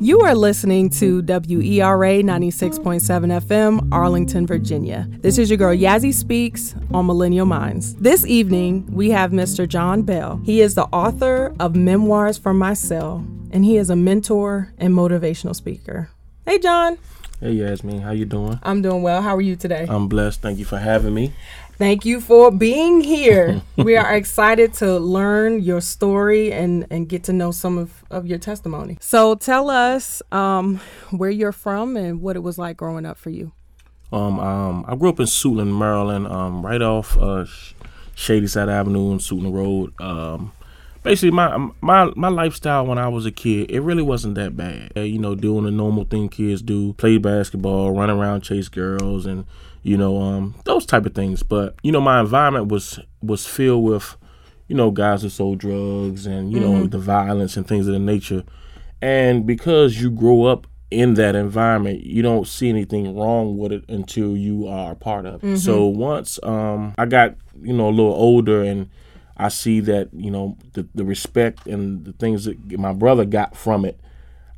You are listening to WERA 96.7 FM, Arlington, Virginia. This is your girl Yazzie Speaks on Millennial Minds. This evening, we have Mr. John Bell. He is the author of Memoirs from My Cell, and he is a mentor and motivational speaker. Hey, John. Hey, Yasmin. How you doing? I'm doing well. How are you today? I'm blessed. Thank you for having me. Thank you for being here. we are excited to learn your story and, and get to know some of, of your testimony. So tell us um, where you're from and what it was like growing up for you. Um, um, I grew up in Suitland, Maryland, um, right off uh, Shady Side Avenue and Suitland Road. Um, basically, my my my lifestyle when I was a kid, it really wasn't that bad. You know, doing the normal thing kids do: play basketball, run around, chase girls, and you know, um, those type of things. But you know, my environment was was filled with, you know, guys who sold drugs and you mm-hmm. know the violence and things of the nature. And because you grow up in that environment, you don't see anything wrong with it until you are a part of it. Mm-hmm. So once um, I got you know a little older and I see that you know the, the respect and the things that my brother got from it,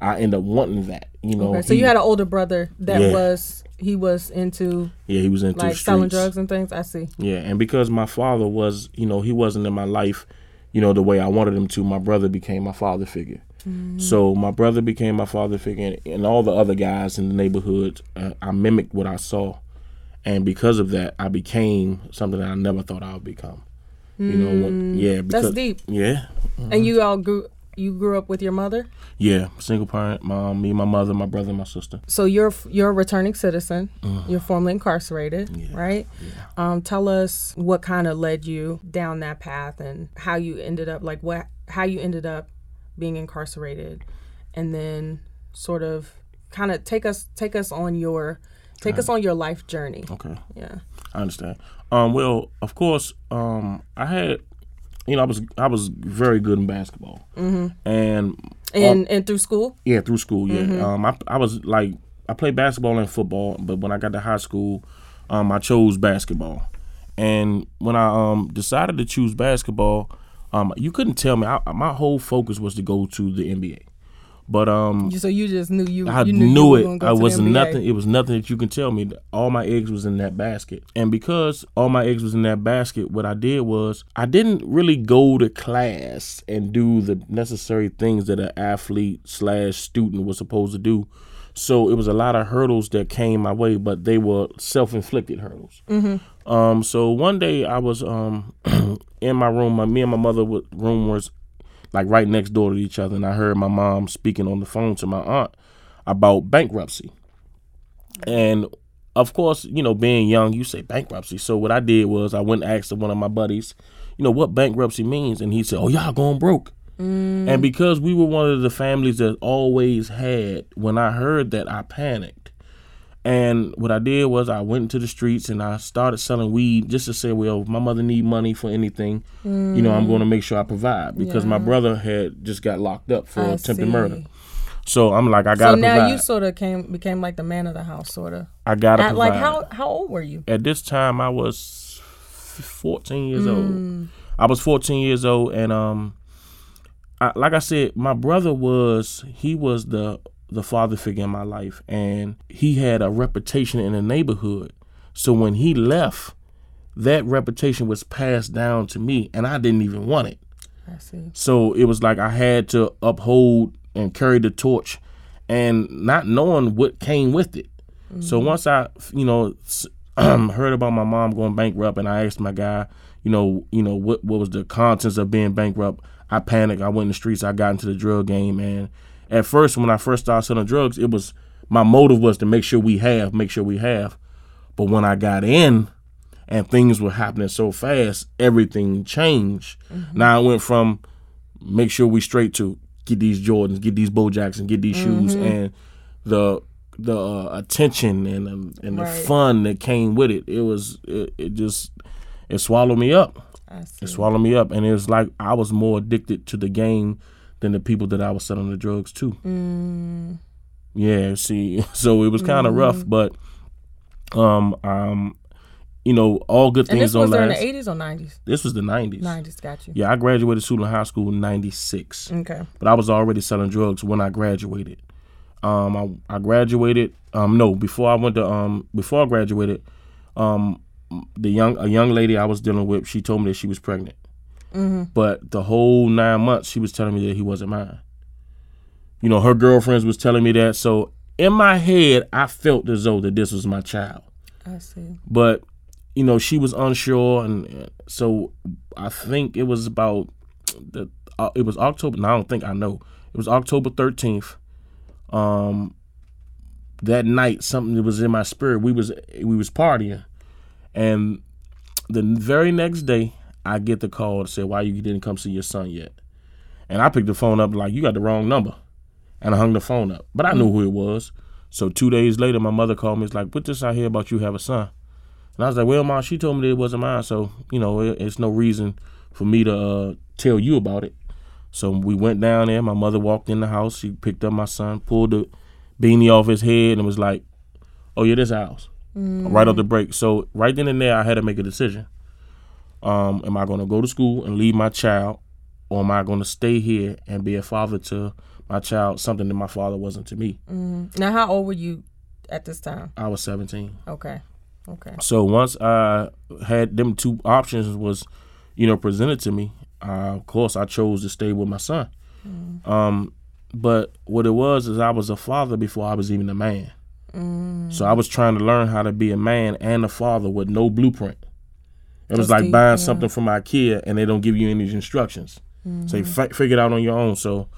I end up wanting that. You know. Okay, so he, you had an older brother that yeah. was he was into yeah he was into like selling drugs and things i see yeah and because my father was you know he wasn't in my life you know the way i wanted him to my brother became my father figure mm-hmm. so my brother became my father figure and, and all the other guys in the neighborhood uh, i mimicked what i saw and because of that i became something that i never thought i would become. You know mm. yeah because, that's deep yeah mm-hmm. and you all grew you grew up with your mother? Yeah, single parent, mom, me, my mother, my brother, my sister. So you're you're a returning citizen. Mm. You're formerly incarcerated, yeah. right? Yeah. Um, tell us what kind of led you down that path and how you ended up like what how you ended up being incarcerated, and then sort of kind of take us take us on your take us on your life journey. Okay. Yeah. I understand. Um, well, of course, um, I had you know, I was I was very good in basketball, mm-hmm. and and and through school. Yeah, through school. Yeah, mm-hmm. um, I I was like I played basketball and football, but when I got to high school, um, I chose basketball, and when I um decided to choose basketball, um, you couldn't tell me. I, my whole focus was to go to the NBA. But um, so you just knew you. I you knew, knew you it. I wasn't nothing. It was nothing that you can tell me. All my eggs was in that basket, and because all my eggs was in that basket, what I did was I didn't really go to class and do the necessary things that an athlete slash student was supposed to do. So it was a lot of hurdles that came my way, but they were self inflicted hurdles. Mm-hmm. Um, so one day I was um in my room. My me and my mother room was like right next door to each other. And I heard my mom speaking on the phone to my aunt about bankruptcy. And of course, you know, being young, you say bankruptcy. So what I did was I went and asked one of my buddies, you know, what bankruptcy means. And he said, oh, y'all going broke. Mm. And because we were one of the families that always had, when I heard that, I panicked. And what I did was I went into the streets and I started selling weed just to say, well, if my mother need money for anything, mm. you know, I'm going to make sure I provide because yeah. my brother had just got locked up for I attempted see. murder. So I'm like, I gotta. So now provide. you sort of came became like the man of the house, sort of. I gotta. At, like how how old were you? At this time, I was 14 years mm. old. I was 14 years old, and um, I, like I said, my brother was he was the the father figure in my life, and he had a reputation in the neighborhood. So when he left, that reputation was passed down to me, and I didn't even want it. I see. So it was like I had to uphold and carry the torch, and not knowing what came with it. Mm-hmm. So once I, you know, heard about my mom going bankrupt, and I asked my guy, you know, you know what what was the contents of being bankrupt. I panicked. I went in the streets. I got into the drug game, and at first when I first started selling drugs, it was my motive was to make sure we have, make sure we have. But when I got in and things were happening so fast, everything changed. Mm-hmm. Now I went from make sure we straight to get these Jordans, get these Bojacks, and get these mm-hmm. shoes, and the the uh, attention and um, and right. the fun that came with it. It was it, it just it swallowed me up. It swallowed me up, and it was like I was more addicted to the game than the people that I was selling the drugs to. Mm. Yeah, see, so it was kind of mm. rough, but um, um, you know, all good And things this was don't last. the eighties or nineties? This was the nineties. Nineties, got you. Yeah, I graduated Suitland High School in '96, Okay. but I was already selling drugs when I graduated. Um, I, I graduated. Um, no, before I went to um, before I graduated, um, the young a young lady I was dealing with, she told me that she was pregnant. But the whole nine months, she was telling me that he wasn't mine. You know, her girlfriends was telling me that. So in my head, I felt as though that this was my child I see. but you know she was unsure and so i think it was about the uh, it was october no i don't think i know it was october 13th um that night something that was in my spirit we was we was partying and the very next day i get the call to say why you didn't come see your son yet and i picked the phone up like you got the wrong number and i hung the phone up but i knew who it was so two days later my mother called me it's like put this out here about you have a son and I was like, well, mom, she told me that it wasn't mine, so you know, it, it's no reason for me to uh, tell you about it. So we went down there. My mother walked in the house. She picked up my son, pulled the beanie off his head, and was like, "Oh yeah, this ours." Right off the break. So right then and there, I had to make a decision. Um, am I going to go to school and leave my child, or am I going to stay here and be a father to my child, something that my father wasn't to me? Now, how old were you at this time? I was 17. Okay. Okay. So once I had them two options was, you know, presented to me, uh, of course I chose to stay with my son. Um, but what it was is I was a father before I was even a man. So I was trying to learn how to be a man and a father with no blueprint. It was That's like deep, buying yeah. something from IKEA and they don't give you any instructions. So you fi- figure it out on your own. So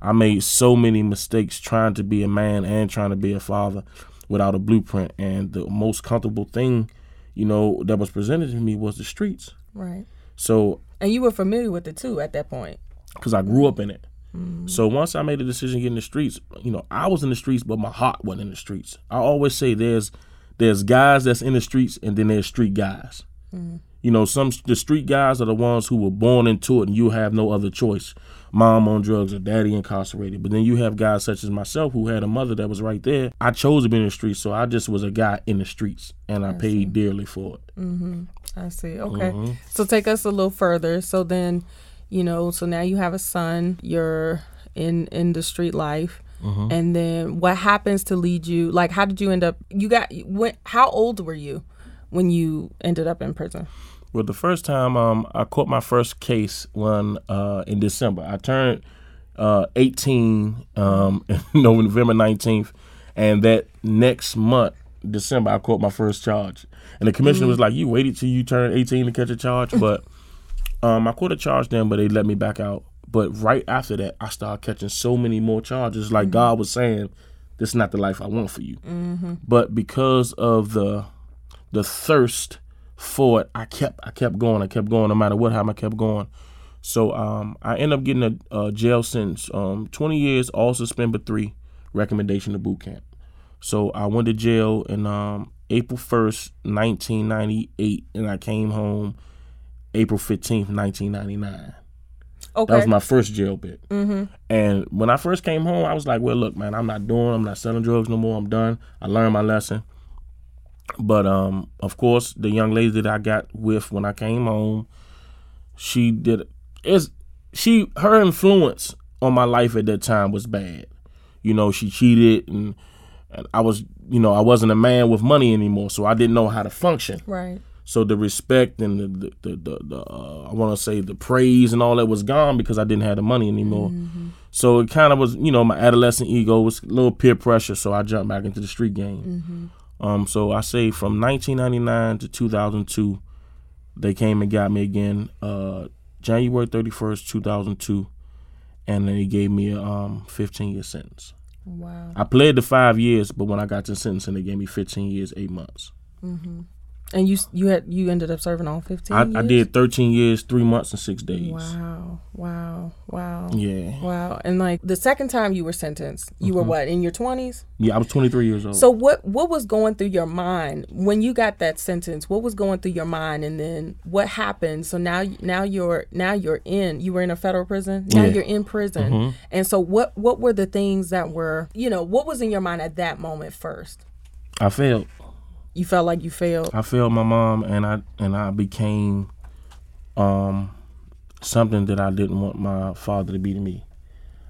I made so many mistakes trying to be a man and trying to be a father without a blueprint. And the most comfortable thing, you know, that was presented to me was the streets. Right. So And you were familiar with it too at that point. because I grew up in it. Mm. So once I made a decision to get in the streets, you know, I was in the streets, but my heart wasn't in the streets. I always say there's there's guys that's in the streets, and then there's street guys. Mm. You know, some the street guys are the ones who were born into it, and you have no other choice. Mom on drugs or daddy incarcerated. But then you have guys such as myself who had a mother that was right there. I chose to be in the streets, so I just was a guy in the streets, and I paid dearly for it. Mm-hmm. I see. Okay. Mm-hmm. So take us a little further. So then, you know, so now you have a son. You're in in the street life, mm-hmm. and then what happens to lead you? Like, how did you end up? You got when? How old were you when you ended up in prison? Well, the first time um, I caught my first case when uh, in December. I turned uh, 18 um, November 19th, and that next month, December, I caught my first charge. And the commissioner was like, "You waited till you turned 18 to catch a charge," but um, I caught a charge then, but they let me back out. But right after that, I started catching so many more charges. Like God was saying, "This is not the life I want for you." But because of the the thirst for it, I kept I kept going. I kept going no matter what time I kept going. So um, I end up getting a, a jail sentence, um, 20 years, all suspended but three, recommendation to boot camp. So I went to jail in um, April 1st, 1998, and I came home April 15th, 1999. Okay. That was my first jail bit. Mm-hmm. And when I first came home, I was like, well, look, man, I'm not doing, I'm not selling drugs no more. I'm done. I learned my lesson. But um, of course, the young lady that I got with when I came home, she did is she her influence on my life at that time was bad. You know, she cheated and, and I was, you know, I wasn't a man with money anymore, so I didn't know how to function. right. So the respect and the the the, the, the uh, I want to say the praise and all that was gone because I didn't have the money anymore. So it kind of was, you know, my adolescent ego was a little peer pressure. So I jumped back into the street game. Um, so I say from 1999 to 2002, they came and got me again. Uh, January 31st, 2002, and then they gave me a um 15 year sentence. Wow. I played the five years, but when I got to sentencing, they gave me 15 years, eight months. And you you had you ended up serving all fifteen. I, years? I did 13 years, three months, and six days. Wow. Wow. Wow. Yeah. Wow. And like the second time you were sentenced, you Mm-hmm. were what in your twenties? Yeah, I was 23 years old. So what what was going through your mind when you got that sentence? What was going through your mind, and then what happened? So now now you're now you're in you were in a federal prison. Now Yeah. you're in prison, and so what what were the things that were you know what was in your mind at that moment first? I failed. You felt like you failed. I failed my mom, and I and I became um something that I didn't want my father to be to me.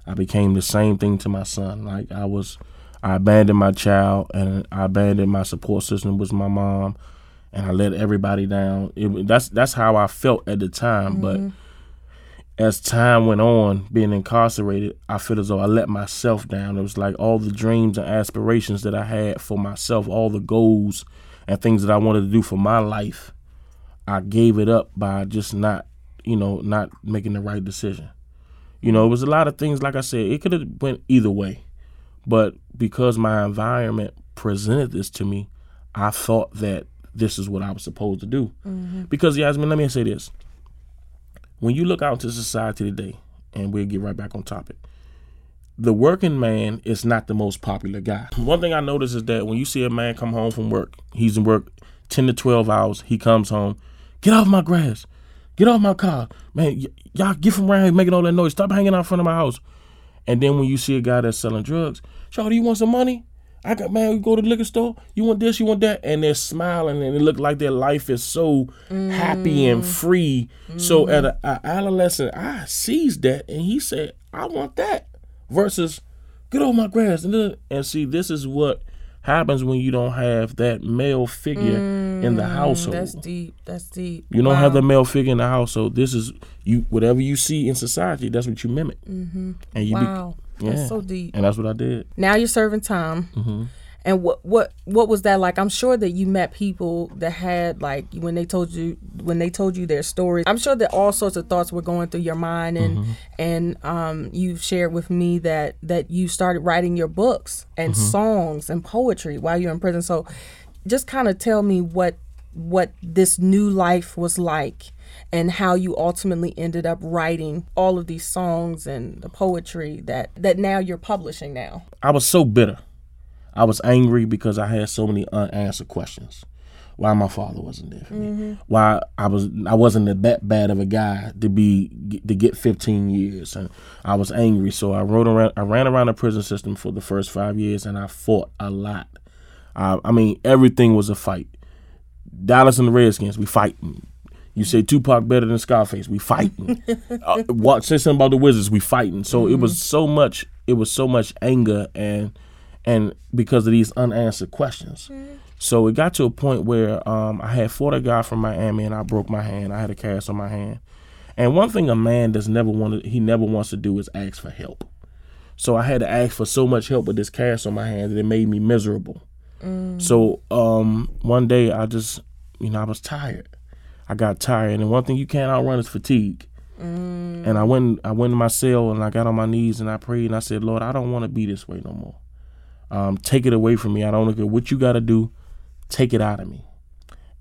I became the same thing to my son. Like I was, I abandoned my child, and I abandoned my support system was my mom, and I let everybody down. It, that's that's how I felt at the time, mm-hmm. but as time went on, being incarcerated, I feel as though I let myself down. It was like all the dreams and aspirations that I had for myself, all the goals and things that I wanted to do for my life, I gave it up by just not, you know, not making the right decision. You know, it was a lot of things. Like I said, it could have went either way, but because my environment presented this to me, I thought that this is what I was supposed to do. Mm-hmm. Because Yasmin, let me say this: when you look out into society today, and we'll get right back on topic, the working man is not the most popular guy. One thing I notice is that when you see a man come home from work, he's in work 10 to 12 hours, he comes home, get off my grass, get off my car. Man, y- y'all get from around here making all that noise. Stop hanging out in front of my house. And then when you see a guy that's selling drugs, do you want some money? I got man, we go to the liquor store. You want this, you want that, and they're smiling and it look like their life is so mm. happy and free. Mm. So at a, a, adolescent, I sees that and he said, I want that. Versus, get off my grass and and see this is what happens when you don't have that male figure mm, in the mm, household. That's deep. That's deep. You don't wow. have the male figure in the household. This is you. Whatever you see in society, that's what you mimic. Mm-hmm. And you wow. Be, yeah. That's so deep. And that's what I did. Now you're serving time. Mm-hmm. And what what what was that like? I'm sure that you met people that had like when they told you when they told you their stories. I'm sure that all sorts of thoughts were going through your mind, and mm-hmm. and um, you shared with me that that you started writing your books and mm-hmm. songs and poetry while you're in prison. So, just kind of tell me what what this new life was like and how you ultimately ended up writing all of these songs and the poetry that that now you're publishing now. I was so bitter. I was angry because I had so many unanswered questions. Why my father wasn't there for mm-hmm. me? Why I was I wasn't that bad of a guy to be to get 15 years, and I was angry. So I wrote around. I ran around the prison system for the first five years, and I fought a lot. Uh, I mean, everything was a fight. Dallas and the Redskins, we fighting. You say Tupac better than Scarface. We fighting. uh, what say something about the Wizards? We fighting. So mm-hmm. it was mm-hmm. so much. It was so much anger and and because of these unanswered questions. Mm-hmm. So it got to a point where um, I had fought a guy from Miami and I broke my hand. I had a cast on my hand. And one thing a man does never want to, he never wants to do is ask for help. So I had to ask for so much help with this cast on my hand that it made me miserable. Mm. So um, one day I just, you know, I was tired. I got tired, and one thing you can't outrun is fatigue. Mm. And I went, I went in my cell, and I got on my knees and I prayed, and I said, Lord, I don't want to be this way no more. Um, take it away from me. I don't know what you got to do. Take it out of me.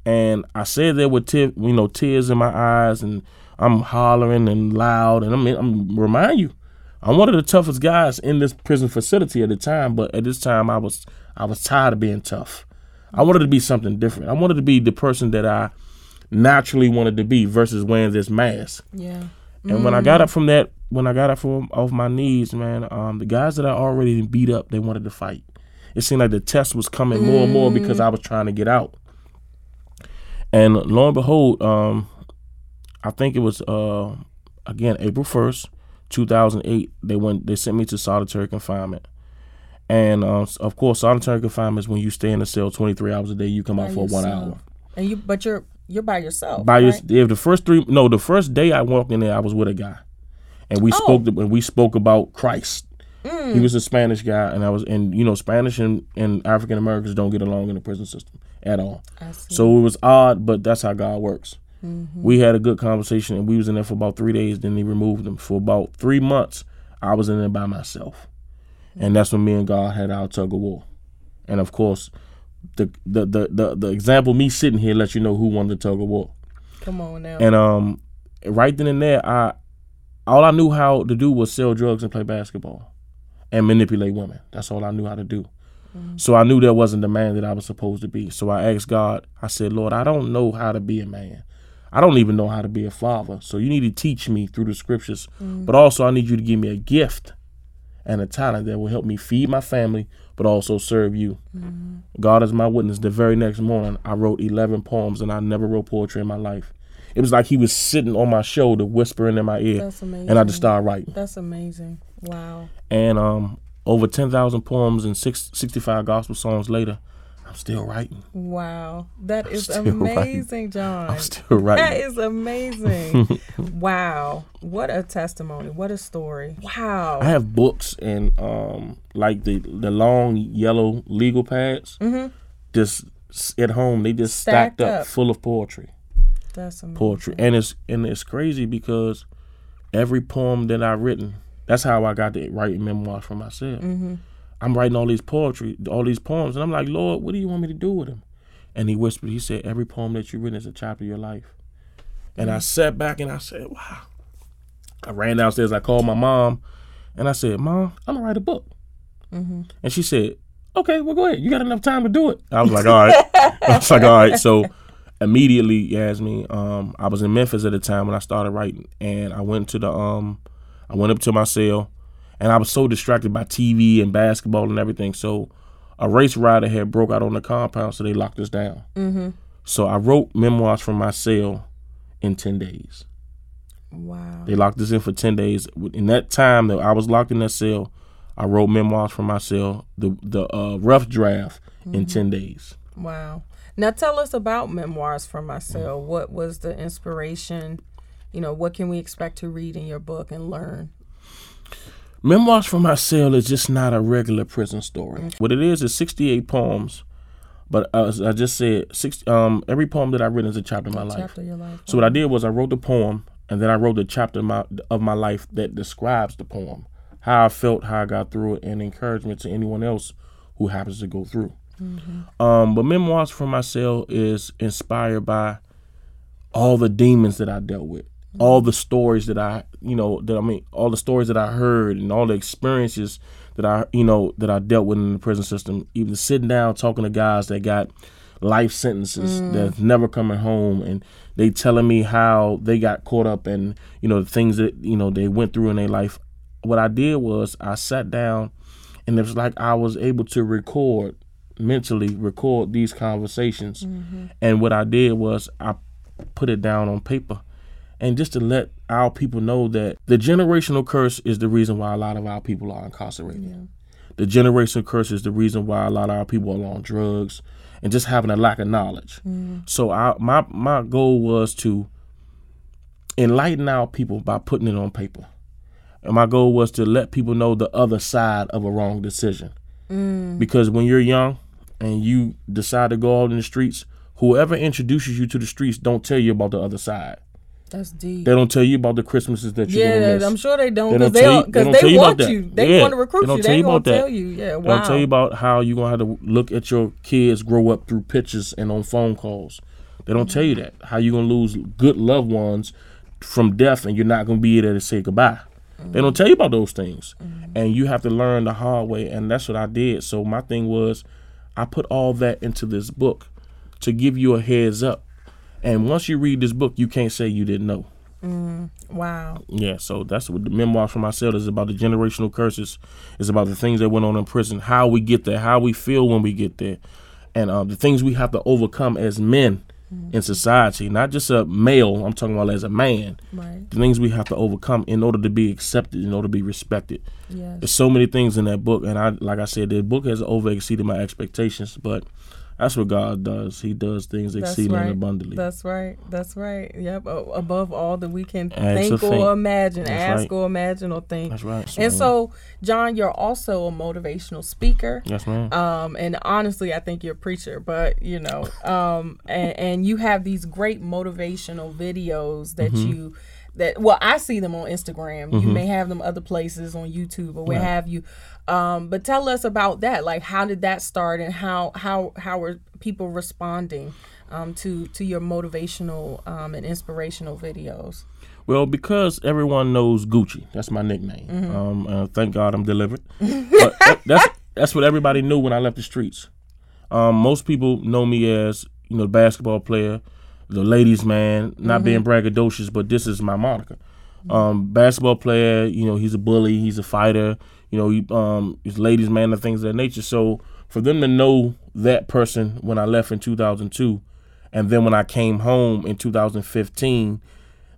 And I said that with te- you know tears in my eyes, and I'm hollering and loud, and I'm, I'm remind you, I'm one of the toughest guys in this prison facility at the time. But at this time, I was I was tired of being tough. I wanted to be something different. I wanted to be the person that I naturally wanted to be versus wearing this mask. Yeah. And mm. when I got up from that, when I got up from off my knees, man, um, the guys that I already beat up, they wanted to fight. It seemed like the test was coming mm. more and more because I was trying to get out. And lo and behold, um, I think it was uh, again April first, two thousand eight. They went. They sent me to solitary confinement. And uh, of course, solitary confinement is when you stay in a cell 23 hours a day. You come out for one hour. And you, but you're you're by yourself. By right? your, yeah, the first three, no, the first day I walked in there, I was with a guy, and we oh. spoke. To, and we spoke about Christ. Mm. He was a Spanish guy, and I was, and you know, Spanish and, and African Americans don't get along in the prison system at all. So it was odd, but that's how God works. Mm-hmm. We had a good conversation, and we was in there for about three days. Then he removed them for about three months. I was in there by myself, mm-hmm. and that's when me and God had our tug of war. And of course, the the the the, the example me sitting here lets you know who won the tug of war. Come on now. And um, right then and there, I all I knew how to do was sell drugs and play basketball, and manipulate women. That's all I knew how to do. Mm-hmm. So I knew there wasn't the man that I was supposed to be. So I asked God. I said, Lord, I don't know how to be a man. I don't even know how to be a father. So you need to teach me through the scriptures. Mm-hmm. But also, I need you to give me a gift and a talent that will help me feed my family, but also serve you. Mm-hmm. God is my witness. The very next morning, I wrote 11 poems, and I never wrote poetry in my life. It was like he was sitting on my shoulder, whispering in my ear, and I just started writing. That's amazing. Wow. And um, over 10,000 poems and six, 65 gospel songs later, I'm still writing. Wow. That is amazing, writing. John. I'm still writing. That is amazing. wow. What a testimony. What a story. Wow. I have books and um like the the long yellow legal pads. Mm-hmm. Just at home, they just stacked, stacked up, up, full of poetry. That's amazing. Poetry. And it's and it's crazy because every poem that I've written that's how I got to write memoirs for myself. Mm-hmm. I'm writing all these poetry, all these poems, and I'm like, Lord, what do you want me to do with them? And he whispered, he said, every poem that you've written is a chapter of your life. And. I sat back and I said, wow. I ran downstairs, I called my mom, and I said, Mom, I'm gonna write a book. Mm-hmm. And she said, Okay, well go ahead. You got enough time to do it. I was like, all right. I was like, all right. So immediately, Yasmin, um, I was in Memphis at the time when I started writing, and I went to the um I went up to my cell, and I was so distracted by TV and basketball and everything. So a race rider had broke out on the compound, so they locked us down. Mm-hmm. So I wrote memoirs from my cell in ten days. Wow! They locked us in for ten days. In that time that I was locked in that cell, I wrote memoirs from my cell, the the uh, rough draft, mm-hmm. in ten days. Wow! Now tell us about memoirs from my cell. What was the inspiration? you know, what can we expect to read in your book and learn? Memoirs from My Cell is just not a regular prison story. Mm-hmm. What it is is 68 poems, but as I just said, six, um, every poem that I've written is a chapter of my life. Chapter of your life. So what I did was I wrote the poem, and then I wrote the chapter of my, of my life that describes the poem, how I felt, how I got through it, and encouragement to anyone else who happens to go through. Mm-hmm. Um, but Memoirs from My Cell is inspired by all the demons that I dealt with all the stories that I, you know, that I mean, all the stories that I heard and all the experiences that I, you know, that I dealt with in the prison system. Even sitting down talking to guys that got life sentences mm. that's never coming home, and they telling me how they got caught up and you know, the things that you know they went through in their life. What I did was I sat down, and it was like I was able to record mentally record these conversations, mm-hmm. and what I did was I put it down on paper and just to let our people know that the generational curse is the reason why a lot of our people are incarcerated. Yeah. The generational curse is the reason why a lot of our people are on drugs and just having a lack of knowledge. Mm. So I, my my goal was to enlighten our people by putting it on paper. And my goal was to let people know the other side of a wrong decision. Mm. Because when you're young and you decide to go out in the streets, whoever introduces you to the streets don't tell you about the other side. That's deep. They don't tell you about the Christmases that you yeah, I'm sure they don't because they, don't, they, don't they, they want you. They yeah. want to recruit they don't you. Tell they you about that. tell you. Yeah, wow. They don't tell you about how you're gonna have to look at your kids grow up through pictures and on phone calls. They don't mm-hmm. tell you that how you're gonna lose good loved ones from death and you're not gonna be there to say goodbye. Mm-hmm. They don't tell you about those things, mm-hmm. and you have to learn the hard way. And that's what I did. So my thing was, I put all that into this book to give you a heads up and once you read this book, you can't say you didn't know. Mm, wow. Yeah, so that's what the memoir from my cell is about the generational curses. It's about the things that went on in prison, how we get there, how we feel when we get there, and uh, the things we have to overcome as men mm. in society. Not just a male, I'm talking about as a man. Right. The things we have to overcome in order to be accepted, in order to be respected. Yes. There's so many things in that book, and I, like I said, the book has over exceeded my expectations, but that's what God does. He does things exceedingly right. abundantly. That's right. That's right. Yep. Above all that we can think or imagine, That's ask right. or imagine or think. That's right. So, and so, John, you're also a motivational speaker. Yes, ma'am. Um, and honestly, I think you're a preacher, but you know, um, and, and you have these great motivational videos that mm-hmm. you that well i see them on instagram. Mm-hmm. you may have them other places on youtube or where right. have you. Um, but tell us about that. Like how did that start and how how how are people responding um, to to your motivational um, and inspirational videos? Well because everyone knows gucci. That's my nickname. Mm-hmm. Um, uh, thank god i'm delivered. But that's that's what everybody knew when i left the streets. Um, most people know me as you know basketball player the ladies' man, not mm-hmm. being braggadocious, but this is my moniker. Um, basketball player, you know, he's a bully, he's a fighter, you know, he, um, he's ladies' man and things of that nature. So for them to know that person when I left in 2002, and then when I came home in 2015,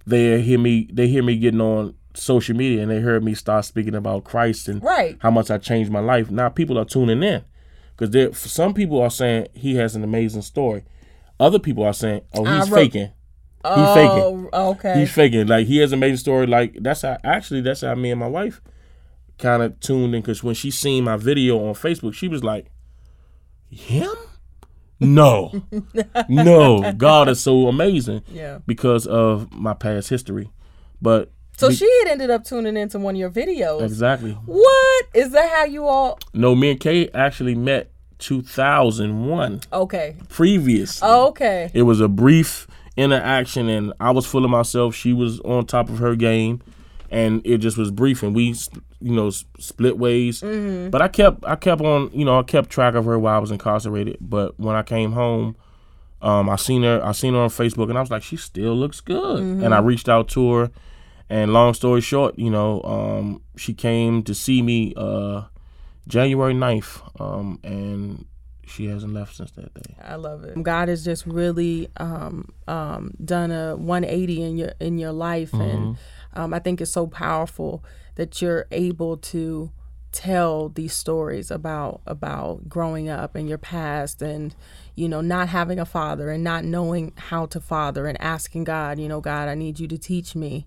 they hear me, they hear me getting on social media and they heard me start speaking about Christ and Right. how much I changed my life. Now people are tuning in because some people are saying he has an amazing story. Other people are saying, "Oh, he's wrote- faking. He's oh, faking. Oh, okay. He's faking. Like he has a amazing story. Like that's how actually that's how me and my wife kind of tuned in because when she seen my video on Facebook, she was like, "Him? No, no. God is so amazing yeah. because of my past history." But So she had ended up tuning into one of your videos. exactly. What is that? How you all? No, me and Kay actually met 2001 Okay. previous. Oh, okay. It was a brief interaction, and I was full of myself. She was on top of her game, and it just was brief. And we, you know, split ways. But I kept, I kept on, you know, I kept track of her while I was incarcerated. But when I came home, um, I seen her, I seen her on Facebook, and I was like, she still looks good. And I reached out to her, and long story short, you know, um, she came to see me uh, January 9th, um, and she hasn't left since that day. I love it. God has just really um, um, done a 180 in your in your life, and um, I think it's so powerful that you're able to tell these stories about about growing up and your past and you know not having a father and not knowing how to father and asking God you know God I need you to teach me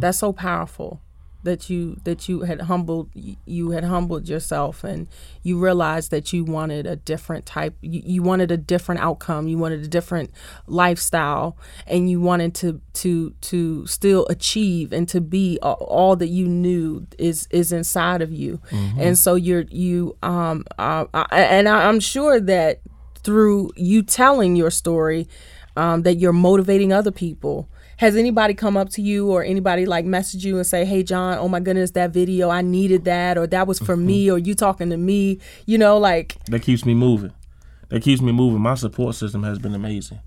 that's so powerful that you that you had humbled you had humbled yourself and you realized that you wanted a different type you, you wanted a different outcome you wanted a different lifestyle and you wanted to to to still achieve and to be all that you knew is is inside of you. And so you're you um uh, I- and I, i'm sure that through you telling your story um, that you're motivating other people has anybody come up to you or anybody like message you and say hey john oh my goodness that video i needed that or that was for me or you talking to me you know like that keeps me moving. That keeps me moving. My support system has been amazing.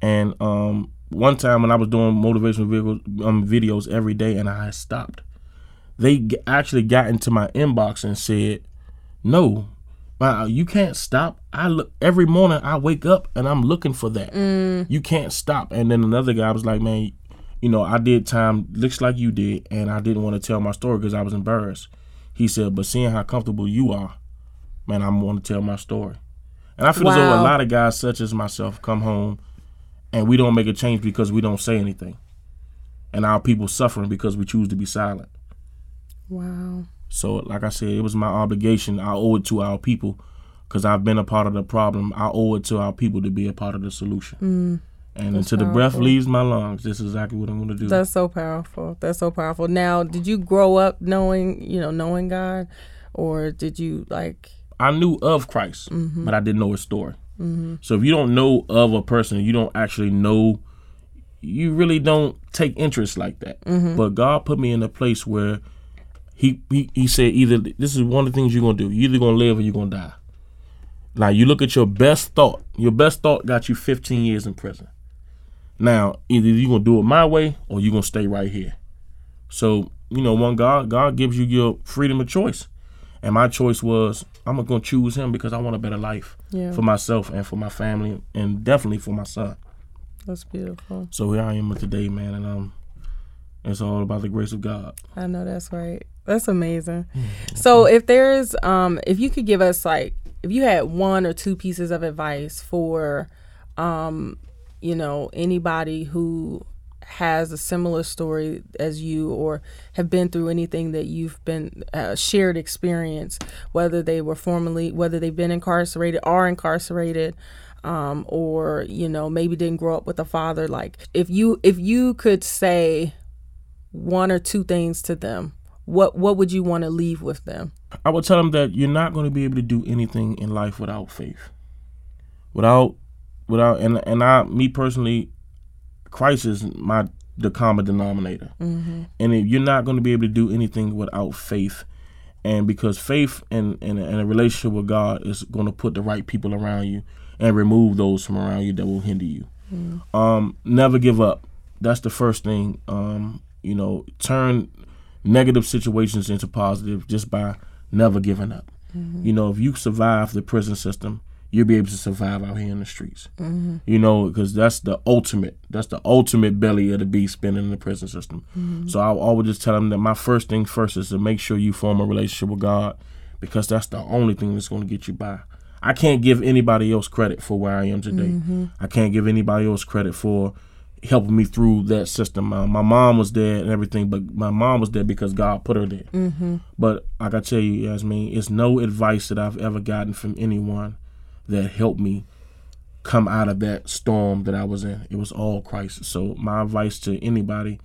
And um, one time when I was doing motivational videos, um, videos every day, and I stopped, they g- actually got into my inbox and said, "No, uh, you can't stop. I look every morning. I wake up and I'm looking for that. You can't stop." And then another guy was like, "Man, you know, I did time looks like you did, and I didn't want to tell my story because I was embarrassed." He said, "But seeing how comfortable you are, man, I want to tell my story." And I feel as though a lot of guys such as myself come home and we don't make a change because we don't say anything. And our people suffering because we choose to be silent. wow So, like I said, it was my obligation. I owe it to our people because I've been a part of the problem. I owe it to our people to be a part of the solution. Mm. And until the breath leaves my lungs, this is exactly what I'm going to do. That's so powerful. That's so powerful. Now, did you grow up knowing, you know, knowing God, or did you like? I knew of Christ, mm-hmm. but I didn't know his story. Mm-hmm. So if you don't know of a person, you don't actually know. You really don't take interest like that. Mm-hmm. But God put me in a place where he, he he said either this is one of the things you're gonna do. You're either gonna live or you're gonna die. Now you look at your best thought. Your best thought got you 15 years in prison. Now either you're gonna do it my way or you're gonna stay right here. So you know, one God God gives you your freedom of choice. And my choice was I'm gonna choose him because I want a better life Yeah, for myself and for my family and definitely for my son. that's beautiful. So here I am today, man, and um it's all about the grace of God. I know that's right. That's amazing. So, if there's, um, if you could give us like, if you had one or two pieces of advice for, um, you know, anybody who has a similar story as you or have been through anything that you've been uh, shared experience whether they were formerly whether they've been incarcerated are incarcerated um, or you know maybe didn't grow up with a father like if you if you could say one or two things to them what what would you want to leave with them I would tell them that you're not going to be able to do anything in life without faith. Without without and and I me personally Christ is my the common denominator. And if you're not going to be able to do anything without faith and because faith and, and, and a relationship with God is going to put the right people around you and remove those from around you that will hinder you. Um, never give up. That's the first thing. Um, you know, turn negative situations into positive just by never giving up. Mm-hmm. You know, if you survive the prison system, you'll be able to survive out here in the streets. Mm-hmm. You know, because that's the ultimate. That's the ultimate belly of the beast spinning in the prison system. Mm-hmm. So I always just tell them that my first thing first is to make sure you form a relationship with God, because that's the only thing that's going to get you by. I can't give anybody else credit for where I am today. Mm-hmm. I can't give anybody else credit for helping me through that system. Uh, my mom was there and everything, but my mom was there because God put her there. Mm-hmm. But like I tell you, Yasmin, it's no advice that I've ever gotten from anyone that helped me come out of that storm that I was in. It was all Christ. So my advice to anybody,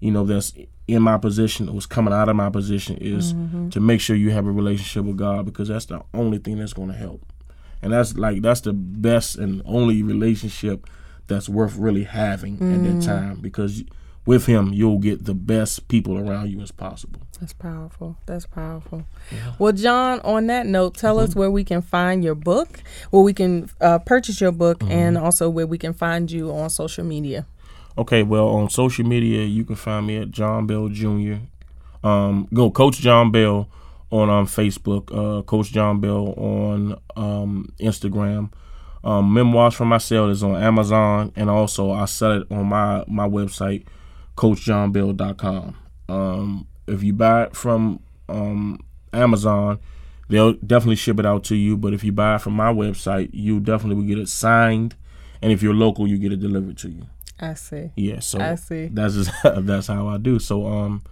you know, that's in my position, was coming out of my position, is mm-hmm. to make sure you have a relationship with God because that's the only thing that's going to help. And that's like that's the best and only relationship that's worth really having mm. at that mm. time because with him you'll get the best people around you as possible. That's powerful. That's powerful. Yeah. Well, John, on that note, tell mm-hmm. us where we can find your book, where we can uh, purchase your book, mm-hmm. and also where we can find you on social media. Okay, well, on social media, you can find me at John Bell Jr. Um, go Coach John Bell on um, Facebook, uh, Coach John Bell on um, Instagram. Um, Memoirs from My Cell is on Amazon, and also I sell it on my my website, CoachJohnBell.com. Um, if you buy it from um, Amazon, they'll definitely ship it out to you. But if you buy it from my website, you definitely will get it signed, and if you're local, you get it delivered to you. I see. Yeah, so I see. That's just that's how I do. So um,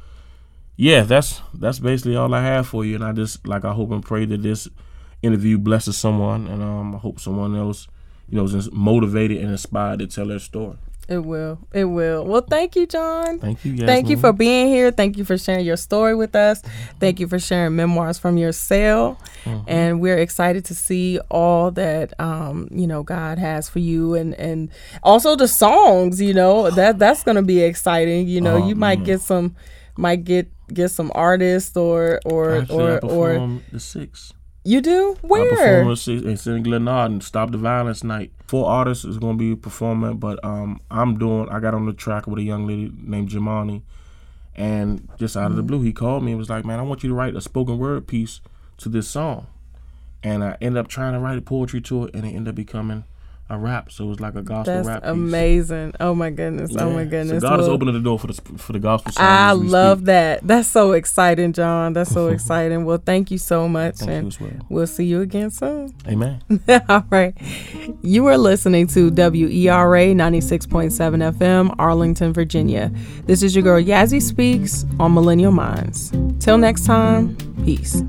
yeah, that's that's basically all I have for you, and I just like I hope and pray that this interview blesses someone, and um, I hope someone else, you know, is motivated and inspired to tell their story. It will. It will. Well, thank you, John. Thank you. Yasmin. Thank you for being here. Thank you for sharing your story with us. Thank you for sharing memoirs from your cell. Mm-hmm. And we're excited to see all that um, you know God has for you, and and also the songs. You know that that's going to be exciting. You know, oh, you might get some, might get get some artists or or or or the six. You do? Where? I perform in St. Glenard and Stop the Violence Night. Four artists is going to be performing, but um, I'm doing. I got on the track with a young lady named Jamani, and just out of the mm. blue, he called me and was like, "Man, I want you to write a spoken word piece to this song." And I ended up trying to write a poetry to it, and it ended up becoming a rap, so it was like a gospel That's rap. That's amazing! Oh my goodness! Yeah. Oh my goodness! So God well, is opening the door for the for the gospel. I love speak. that. That's so exciting, John. That's so exciting. Well, thank you so much, thank and well. we'll see you again soon. Amen. All right. You are listening to WERA ninety six point seven FM, Arlington, Virginia. This is your girl Yazzie Speaks on Millennial Minds. Till next time, peace.